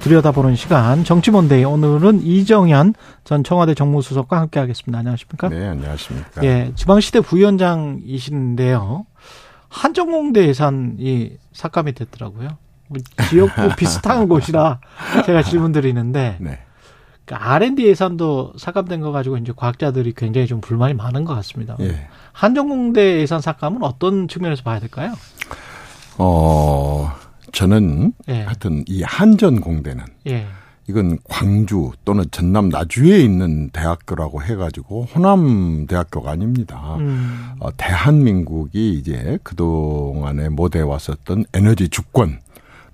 들여다보는 시간 정치몬데이 오늘은 이정현 전 청와대 정무수석과 함께하겠습니다. 안녕하십니까? 네, 안녕하십니까? 예, 지방시대 부위원장이신데요. 한정공대 예산이 삭감이 됐더라고요. 뭐 지역구 비슷한 곳이라 제가 질문드리는데 네. 그러니까 R&D 예산도 삭감된 거 가지고 이제 과학자들이 굉장히 좀 불만이 많은 것 같습니다. 예. 한정공대 예산 삭감은 어떤 측면에서 봐야 될까요? 어, 저는 예. 하여튼 이 한전공대는 예. 이건 광주 또는 전남 나주에 있는 대학교라고 해가지고 호남 대학교가 아닙니다. 음. 어, 대한민국이 이제 그동안에 못해 왔었던 에너지 주권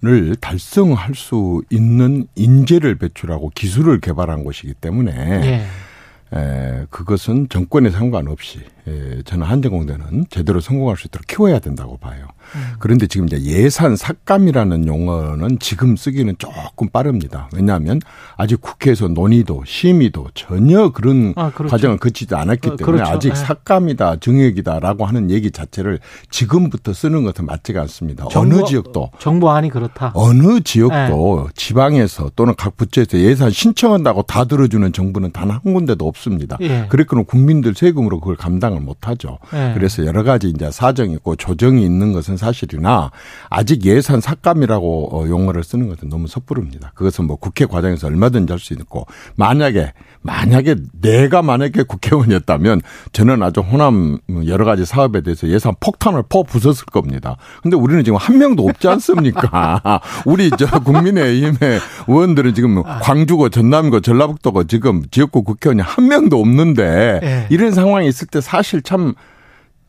을 달성할 수 있는 인재를 배출하고 기술을 개발한 곳이기 때문에 예. 에, 그것은 정권에 상관없이 에, 저는 한전공대는 제대로 성공할 수 있도록 키워야 된다고 봐요. 음. 그런데 지금 이제 예산 삭감이라는 용어는 지금 쓰기는 조금 빠릅니다. 왜냐하면 아직 국회에서 논의도 심의도 전혀 그런 아, 그렇죠. 과정을 거치지 않았기 어, 때문에 그렇죠. 아직 예. 삭감이다 증액이다라고 하는 얘기 자체를 지금부터 쓰는 것은 맞지가 않습니다. 어느 정부- 지역도 정부안이 그렇다. 어느 지역도 네. 지방에서 또는 각 부처에서 예산 신청한다고 다 들어주는 정부는 단 한 군데도 없습니다. 예. 그랬거는 국민들 세금으로 그걸 감당 을 못 하죠. 예. 그래서 여러 가지 이제 사정이 있고 조정이 있는 것은 사실이나 아직 예산 삭감이라고 어, 용어를 쓰는 것은 너무 섣부릅니다. 그것은 뭐 국회 과정에서 얼마든지 할 수 있고 만약에 만약에 내가 만약에 국회의원이었다면 저는 아주 호남 여러 가지 사업에 대해서 예산 폭탄을 퍼 부쉈을 겁니다. 근데 우리는 지금 한 명도 없지 않습니까? 우리 저 국민의힘의 의원들은 지금 광주고 전남이고 전라북도고 지금 지역구 국회의원이 한 명도 없는데 예. 이런 상황이 있을 때 사실 참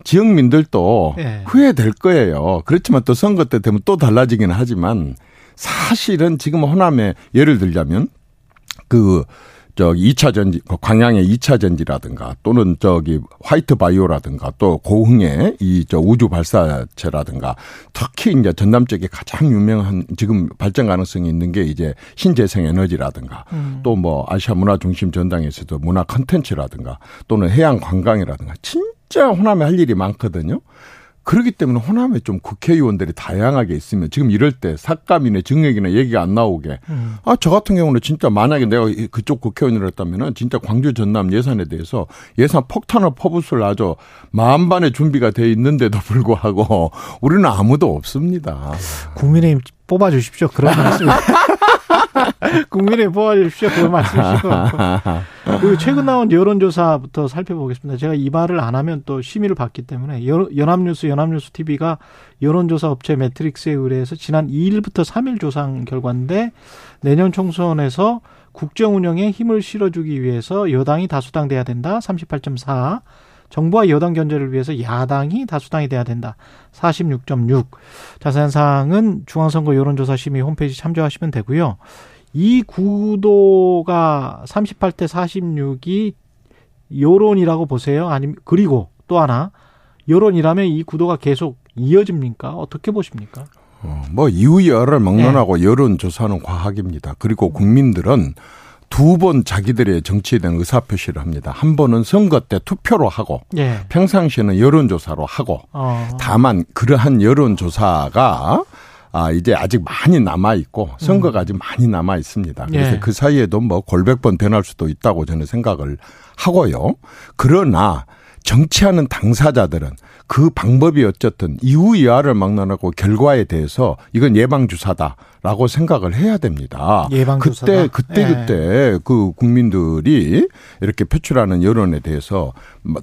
지역민들도 예. 후회될 거예요. 그렇지만 또 선거 때 되면 또 달라지기는 하지만 사실은 지금 호남에 예를 들자면 그 저기 2차 전지 그 광양의 2차 전지라든가 또는 저기 화이트 바이오라든가 또 고흥의 이 저 우주 발사체라든가 특히 이제 전남 쪽에 가장 유명한 지금 발전 가능성이 있는 게 이제 신재생 에너지라든가 음. 또뭐 아시아 문화 중심 전당에서도 문화 컨텐츠라든가 또는 해양 관광이라든가 진짜 호남에 할 일이 많거든요. 그렇기 때문에 호남에 좀 국회의원들이 다양하게 있으면 지금 이럴 때 삭감이나 증액이나 얘기가 안 나오게 음. 아저 같은 경우는 진짜 만약에 내가 이- 그쪽 국회의원이었다면은 진짜 광주 전남 예산에 대해서 예산 폭탄을 퍼붓을 아주 만반의 준비가 돼 있는데도 불구하고 우리는 아무도 없습니다. 국민의힘 뽑아주십시오. 그런 말씀. 국민의힘 뽑아주십시오. 그런 말씀이시고. 그리고 최근 나온 여론조사부터 살펴보겠습니다. 제가 이 말을 안 하면 또 심의를 받기 때문에 여- 연합뉴스, 연합뉴스 TV가 여론조사 업체 매트릭스에 의뢰해서 지난 2일부터 3일 조사한 결과인데 내년 총선에서 국정 운영에 힘을 실어주기 위해서 여당이 다수당 돼야 된다. 38.4. 정부와 여당 견제를 위해서 야당이 다수당이 돼야 된다. 46.6. 자세한 사항은 중앙선거 여론조사 심의 홈페이지 참조하시면 되고요. 이 구도가 38대 46이 여론이라고 보세요. 아니면 그리고 또 하나 여론이라면 이 구도가 계속 이어집니까? 어떻게 보십니까? 어, 뭐 이유 열을 막론하고 여론조사는 과학입니다. 그리고 국민들은 두 번 자기들의 정치에 대한 의사표시를 합니다. 한 번은 선거 때 투표로 하고 예. 평상시에는 여론조사로 하고 어. 다만 그러한 여론조사가 아, 이제 아직 많이 남아있고 선거가 아직 많이 남아있습니다. 그래서 음. 예. 그 사이에도 뭐 골백번 변할 수도 있다고 저는 생각을 하고요. 그러나 정치하는 당사자들은 그 방법이 어쨌든 이후 이하를 막론하고 결과에 대해서 이건 예방 주사다라고 생각을 해야 됩니다. 예방 주사다? 그때, 그때, 예. 그때 그 국민들이 이렇게 표출하는 여론에 대해서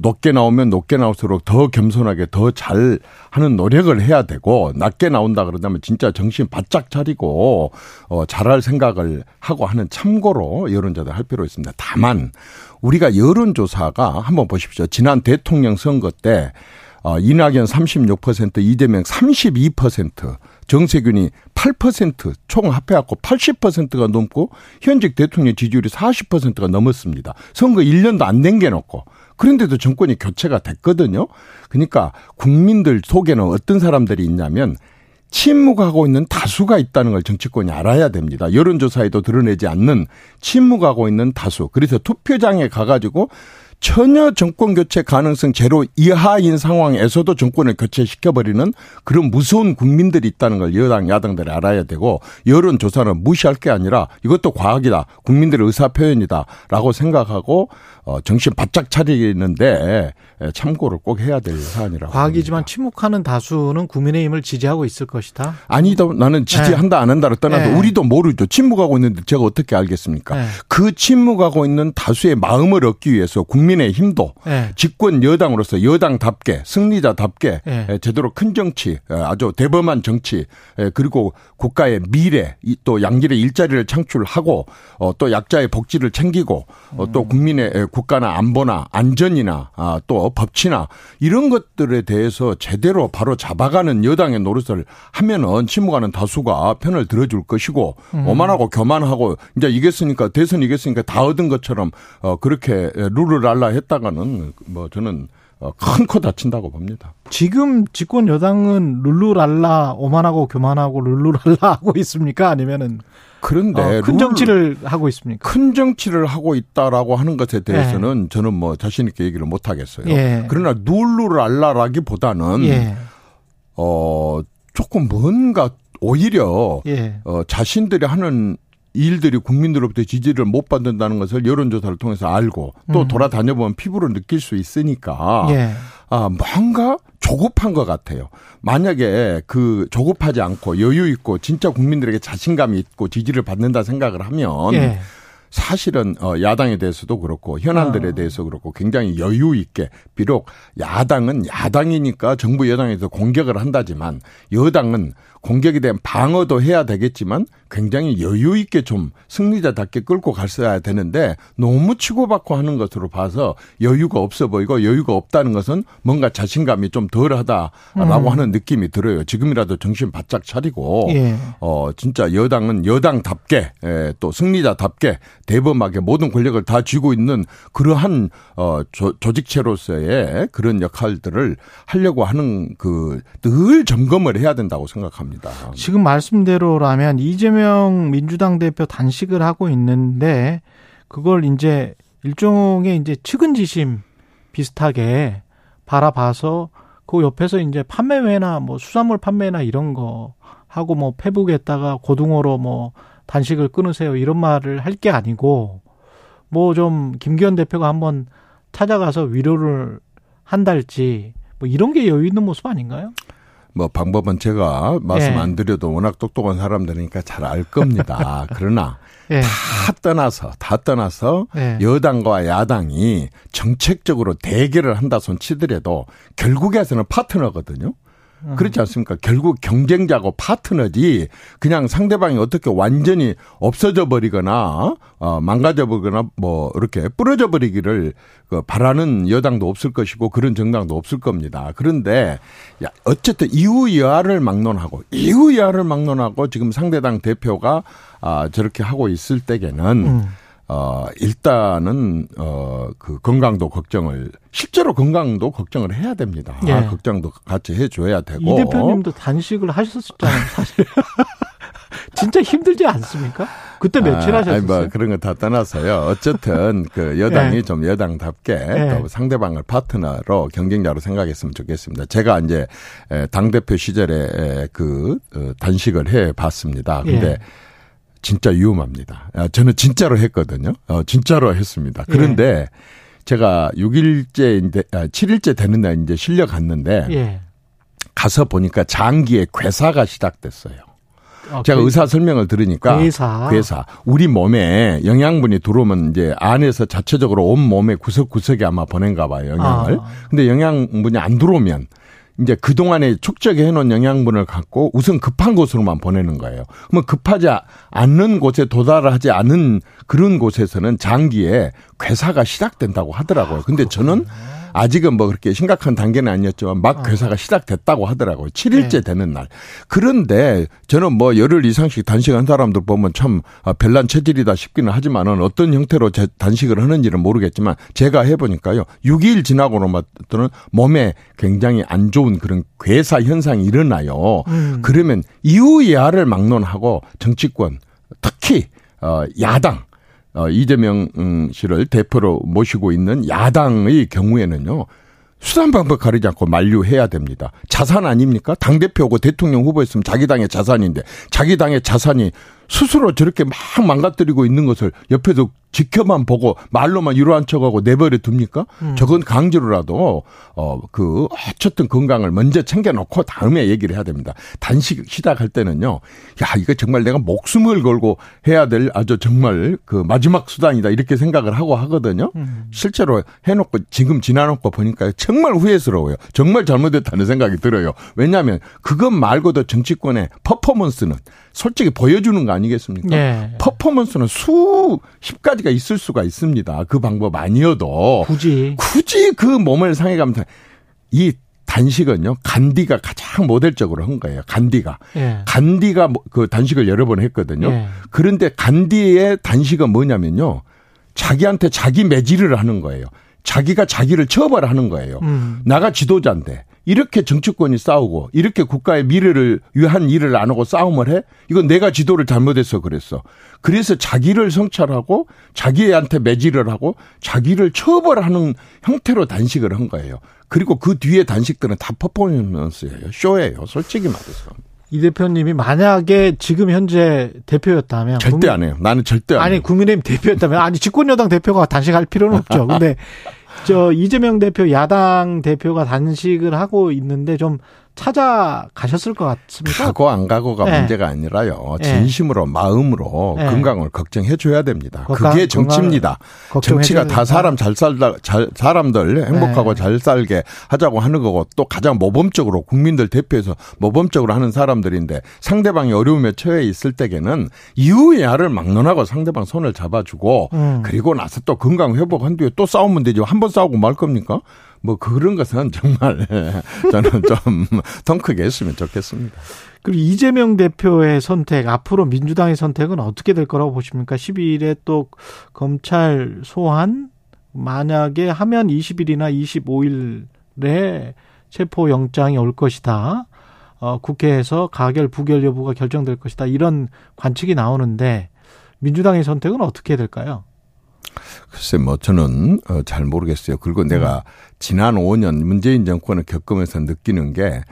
높게 나오면 높게 나올수록 더 겸손하게 더 잘 하는 노력을 해야 되고 낮게 나온다 그러다면 진짜 정신 바짝 차리고 어 잘할 생각을 하고 하는 참고로 여론조사를 할 필요 있습니다. 다만 우리가 여론조사가 한번 보십시오. 지난 대통령 선거 때 어, 이낙연 36%, 이재명 32% 정세균이 8%총 합해갖고 80%가 넘고 현직 대통령 지지율이 40%가 넘었습니다. 선거 1년도 안된게 놓고 그런데도 정권이 교체가 됐거든요. 그러니까 국민들 속에는 어떤 사람들이 있냐면 침묵하고 있는 다수가 있다는 걸 정치권이 알아야 됩니다. 여론조사에도 드러내지 않는 침묵하고 있는 다수. 그래서 투표장에 가가지고 전혀 정권 교체 가능성 제로 이하인 상황에서도 정권을 교체시켜버리는 그런 무서운 국민들이 있다는 걸 여당, 야당들이 알아야 되고 여론조사는 무시할 게 아니라 이것도 과학이다. 국민들의 의사표현이다. 라고 생각하고 어, 정신 바짝 차리는데 참고를 꼭 해야 될 사안이라고. 과학이지만 봅니다. 침묵하는 다수는 국민의힘을 지지하고 있을 것이다. 아니다. 나는 지지한다 네. 안 한다를 떠나서 네. 우리도 모르죠. 침묵하고 있는데 제가 어떻게 알겠습니까? 네. 그 침묵하고 있는 다수의 마음을 얻기 위해서 국민의힘도 네. 집권 여당으로서 여당답게 승리자답게 네. 제대로 큰 정치, 아주 대범한 정치 그리고 국가의 미래 또 양질의 일자리를 창출하고 어, 또 약자의 복지를 챙기고 어, 또 국민의 국 가나 안보나 안전이나 아, 또 법치나 이런 것들에 대해서 제대로 바로 잡아가는 여당의 노릇을 하면은 침묵하는 다수가 편을 들어줄 것이고 음. 오만하고 교만하고 이제 이겼으니까 대선 이겼으니까 다 얻은 것처럼 어 그렇게 룰을 알라 했다가는 뭐 저는 어, 큰코 다친다고 봅니다. 지금 집권 여당은 룰루랄라 오만하고 교만하고 룰루랄라 하고 있습니까? 아니면은 그런데 어, 큰 정치를 하고 있습니까? 큰 정치를 하고 있다라고 하는 것에 대해서는 예. 저는 뭐 자신 있게 얘기를 못 하겠어요. 예. 그러나 룰루랄라라기보다는 예. 어 조금 뭔가 오히려 예. 어 자신들이 하는 일들이 국민들로부터 지지를 못 받는다는 것을 여론조사를 통해서 알고 또 음. 돌아다녀 보면 피부로 느낄 수 있으니까 예. 아 뭔가 조급한 것 같아요. 만약에 그 조급하지 않고 여유 있고 진짜 국민들에게 자신감이 있고 지지를 받는다 생각을 하면 예. 사실은 어 야당에 대해서도 그렇고 현안들에 어. 대해서 그렇고 굉장히 여유 있게 비록 야당은 야당이니까 정부 여당에서 공격을 한다지만 여당은 공격에 대한 방어도 해야 되겠지만 굉장히 여유 있게 좀 승리자답게 끌고 갔어야 되는데 너무 치고받고 하는 것으로 봐서 여유가 없어 보이고 여유가 없다는 것은 뭔가 자신감이 좀 덜하다라고 음. 하는 느낌이 들어요. 지금이라도 정신 바짝 차리고 예. 어 진짜 여당은 여당답게 예, 또 승리자답게 대범하게 모든 권력을 다 쥐고 있는 그러한 어 조, 조직체로서의 그런 역할들을 하려고 하는 그 늘 점검을 해야 된다고 생각합니다. 지금 말씀대로라면 이재명 민주당 대표 단식을 하고 있는데 그걸 이제 일종의 이제 측은지심 비슷하게 바라봐서 그 옆에서 이제 판매회나 뭐 수산물 판매나 이런 거 하고 뭐 페북에다가 고등어로 뭐 단식을 끊으세요 이런 말을 할 게 아니고 뭐 좀 김기현 대표가 한번 찾아가서 위로를 한달지 뭐 이런 게 여유 있는 모습 아닌가요? 뭐 방법은 제가 말씀 예. 안 드려도 워낙 똑똑한 사람들이니까 잘 알 겁니다. 그러나 예. 다 떠나서 다 떠나서 예. 여당과 야당이 정책적으로 대결을 한다 손 치더라도 결국에서는 파트너거든요. 음. 그렇지 않습니까? 결국 경쟁자고 파트너지 그냥 상대방이 어떻게 완전히 없어져 버리거나 어 망가져 버리거나 뭐 이렇게 부러져 버리기를 그 바라는 여당도 없을 것이고 그런 정당도 없을 겁니다. 그런데 야 어쨌든 이후 여하를 막론하고 이후 여하를 막론하고 지금 상대당 대표가 아 저렇게 하고 있을 때에는 음. 어, 일단은, 어, 그 건강도 걱정을, 실제로 건강도 걱정을 해야 됩니다. 예. 아, 걱정도 같이 해줘야 되고. 이 대표님도 단식을 하셨었잖아요, 사실. 진짜 힘들지 않습니까? 그때 며칠 아, 하셨어요? 아니, 뭐 그런 거 다 떠나서요. 어쨌든 그 여당이 예. 좀 여당답게 예. 또 상대방을 파트너로 경쟁자로 생각했으면 좋겠습니다. 제가 이제 당 대표 시절에 그 어, 단식을 해 봤습니다. 근데 예. 진짜 위험합니다. 아, 저는 진짜로 했거든요. 어, 진짜로 했습니다. 그런데 예. 제가 6일째, 인데 7일째 되는 날 이제 실려 갔는데 예. 가서 보니까 장기에 괴사가 시작됐어요. 아, 제가 그, 의사 설명을 들으니까 괴사. 괴사. 우리 몸에 영양분이 들어오면 이제 안에서 자체적으로 온 몸의 구석구석에 아마 보낸가 봐요, 영양을. 아. 근데 영양분이 안 들어오면 이제 그동안에 축적해 놓은 영양분을 갖고 우선 급한 곳으로만 보내는 거예요. 그러면 급하지 않는 곳에 도달하지 않은 그런 곳에서는 장기에 괴사가 시작된다고 하더라고요. 근데 저는 아직은 뭐 그렇게 심각한 단계는 아니었지만 막 어. 괴사가 시작됐다고 하더라고요. 7일째 네. 되는 날. 그런데 저는 뭐 열흘 이상씩 단식한 사람들 보면 참 아, 별난 체질이다 싶기는 하지만은 어떤 형태로 제- 단식을 하는지는 모르겠지만 제가 해보니까요. 6일 지나고는 몸에 굉장히 안 좋은 그런 괴사 현상이 일어나요. 음. 그러면 이후 야를 막론하고 정치권 특히 어 야당 어 이재명 음, 씨를 대표로 모시고 있는 야당의 경우에는요. 수단 방법 가리지 않고 만류해야 됩니다. 자산 아닙니까? 당 대표고 대통령 후보였으면 자기 당의 자산인데 자기 당의 자산이 스스로 저렇게 막 망가뜨리고 있는 것을 옆에서 지켜만 보고 말로만 이러한 척하고 내버려 둡니까? 저건 강제로라도 어 그 어쨌든 건강을 먼저 챙겨놓고 다음에 얘기를 해야 됩니다. 단식 시작할 때는요. 야 이거 정말 내가 목숨을 걸고 해야 될 아주 정말 그 마지막 수단이다 이렇게 생각을 하고 하거든요. 실제로 해놓고 지금 지나놓고 보니까 정말 후회스러워요. 정말 잘못했다는 생각이 들어요. 왜냐하면 그것 말고도 정치권의 퍼포먼스는 솔직히 보여주는 거 아니 겠습니까? 예. 퍼포먼스는 수십 가지가 있을 수가 있습니다. 그 방법 아니어도 굳이 굳이 그 몸을 상해가면서 이 단식은요 간디가 가장 모델적으로 한 거예요. 간디가 예. 간디가 뭐- 그 단식을 여러 번 했거든요. 예. 그런데 간디의 단식은 뭐냐면요 자기한테 자기 매질을 하는 거예요. 자기가 자기를 처벌하는 거예요. 음. 나가 지도자인데 이렇게 정치권이 싸우고 이렇게 국가의 미래를 위한 일을 안 하고 싸움을 해? 이건 내가 지도를 잘못해서 그랬어. 그래서 자기를 성찰하고 자기한테 매질을 하고 자기를 처벌하는 형태로 단식을 한 거예요. 그리고 그 뒤에 단식들은 다 퍼포먼스예요. 쇼예요. 솔직히 말해서. 이 대표님이 만약에 지금 현재 대표였다면 절대 국민- 안 해요. 나는 절대 안 아니 해요. 국민의힘 대표였다면 아니 집권 여당 대표가 단식할 필요는 없죠. 근데 저 이재명 대표 야당 대표가 단식을 하고 있는데 좀 찾아가셨을 것 같습니까? 가고 안 가고가 네. 문제가 아니라요. 네. 진심으로 마음으로 네. 건강을 걱정해 줘야 됩니다. 건강- 그게 정치입니다. 정치가 다. 사람 잘 살다 잘 사람들 행복하고 네. 잘 살게 하자고 하는 거고 또 가장 모범적으로 국민들 대표해서 모범적으로 하는 사람들인데 상대방이 어려움에 처해 있을 때에는 이후의 야를 막론하고 상대방 손을 잡아주고 음. 그리고 나서 또 건강 회복한 뒤에 또 싸우면 되죠. 한 번 싸우고 말 겁니까? 뭐 그런 것은 정말 저는 좀 통 크게 했으면 좋겠습니다. 그리고 이재명 대표의 선택 앞으로 민주당의 선택은 어떻게 될 거라고 보십니까? 12일에 또 검찰 소환 만약에 하면 20일이나 25일에 체포 영장이 올 것이다. 어, 국회에서 가결 부결 여부가 결정될 것이다. 이런 관측이 나오는데 민주당의 선택은 어떻게 될까요? 글쎄 뭐 저는 어, 잘 모르겠어요. 그리고 내가 지난 5년 문재인 정권을 겪으면서 느끼는 게 야,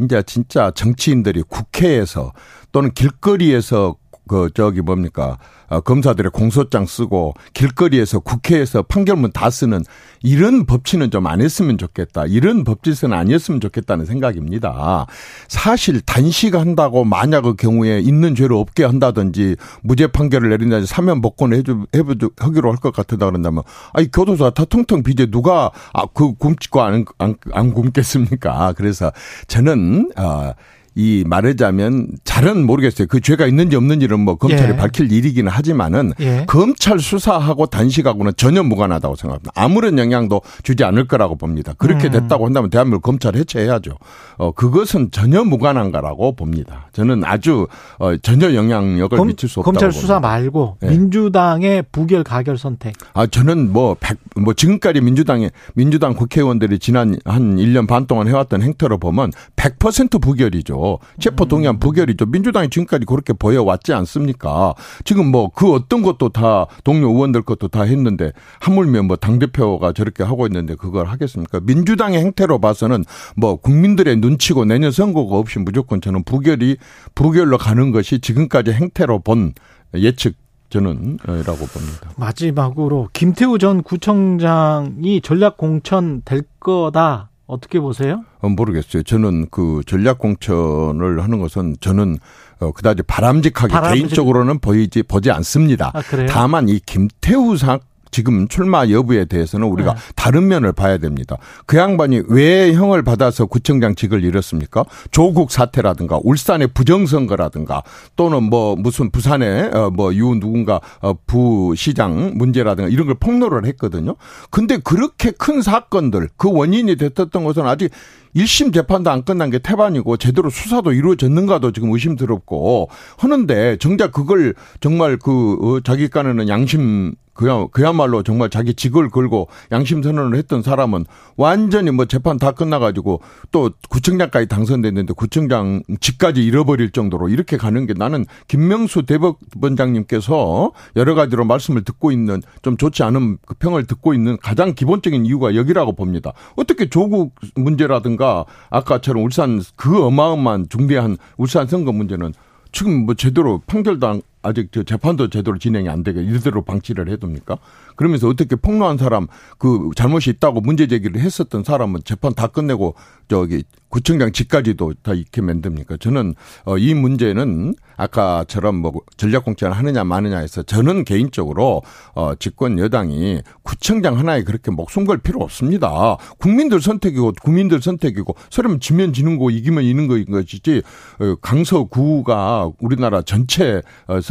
이제 진짜 정치인들이 국회에서 또는 길거리에서 그 저기 뭡니까 어, 검사들의 공소장 쓰고 길거리에서 국회에서 판결문 다 쓰는 이런 법치는 좀 안 했으면 좋겠다. 이런 법질서는 아니었으면 좋겠다는 생각입니다. 사실 단식한다고 만약 그 경우에 있는 죄를 없게 한다든지 무죄 판결을 내린다든지 사면 복권을 해주 해주 하기로 할 것 같다 그런다면 아니 교도소가 다 텅텅 비제 누가 아, 그 굶고 안, 안, 안 굶겠습니까? 그래서 저는 어, 이 말하자면 잘은 모르겠어요. 그 죄가 있는지 없는지는 뭐 검찰이 예. 밝힐 일이기는 하지만은 예. 검찰 수사하고 단식하고는 전혀 무관하다고 생각합니다. 아무런 영향도 주지 않을 거라고 봅니다. 그렇게 음. 됐다고 한다면 대한민국 검찰 해체해야죠. 어 그것은 전혀 무관한 거라고 봅니다. 저는 아주 어 전혀 영향력을 검, 미칠 수 없다고 검찰 봅니다. 수사 말고 예. 민주당의 부결 가결 선택. 아, 저는 뭐, 백, 뭐, 지금까지 민주당의, 민주당 국회의원들이 지난 한 1년 반 동안 해왔던 행태로 보면 100% 부결이죠. 체포 동의안 부결이죠. 민주당이 지금까지 그렇게 보여왔지 않습니까? 지금 뭐, 그 어떤 것도 다, 동료 의원들 것도 다 했는데, 하물며 뭐, 당대표가 저렇게 하고 있는데 그걸 하겠습니까? 민주당의 행태로 봐서는 뭐, 국민들의 눈치고 내년 선거가 없이 무조건 저는 부결이, 부결로 가는 것이 지금까지 행태로 본 예측, 저는, 어, 라고 봅니다. 마지막으로 김태우 전 구청장이 전략 공천 될 거다. 어떻게 보세요? 어, 모르겠어요. 저는 그 전략 공천을 하는 것은 저는 어, 그다지 바람직하게 바람직- 개인적으로는 보이지 보지 않습니다. 아, 그래요? 다만 이 김태우 사- 지금 출마 여부에 대해서는 우리가 네. 다른 면을 봐야 됩니다. 그 양반이 왜 형을 받아서 구청장직을 잃었습니까? 조국 사태라든가 울산의 부정선거라든가 또는 뭐 무슨 부산의 어뭐유 누군가 어 부시장 문제라든가 이런 걸 폭로를 했거든요. 근데 그렇게 큰 사건들 그 원인이 됐었던 것은 아직 1심 재판도 안 끝난 게 태반이고 제대로 수사도 이루어졌는가도 지금 의심스럽고 하는데 정작 그걸 정말 그 어, 자기 깐에는 양심 그야, 그야말로 정말 자기 직을 걸고 양심 선언을 했던 사람은 완전히 뭐 재판 다 끝나가지고 또 구청장까지 당선됐는데 구청장 직까지 잃어버릴 정도로 이렇게 가는 게 나는 김명수 대법원장님께서 여러 가지로 말씀을 듣고 있는 좀 좋지 않은 그 평을 듣고 있는 가장 기본적인 이유가 여기라고 봅니다. 어떻게 조국 문제라든가 아까처럼 울산 그 어마어마한 중대한 울산 선거 문제는 지금 뭐 제대로 판결도 안, 아직 저 재판도 제대로 진행이 안 되게 이대로 방치를 해둡니까? 그러면서 어떻게 폭로한 사람 그 잘못이 있다고 문제 제기를 했었던 사람은 재판 다 끝내고 저기 구청장 직까지도 다 이렇게 만듭니까? 저는 어, 이 문제는 아까처럼 뭐 전략공천을 하느냐 마느냐해서 저는 개인적으로 어, 집권 여당이 구청장 하나에 그렇게 목숨 걸 필요 없습니다. 국민들 선택이고 국민들 선택이고 서면 지면 지는 거 이기면 이는 거인 것이지 어, 강서구가 우리나라 전체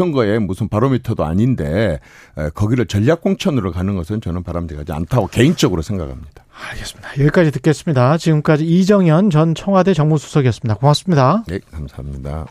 어, 선거에 무슨 바로미터도 아닌데 어, 거기를 전략공천으로 가는 것은 저는 바람직하지 않다고 개인적으로 생각합니다. 알겠습니다. 여기까지 듣겠습니다. 지금까지 이정현 전 청와대 정무수석이었습니다. 고맙습니다. 네, 감사합니다.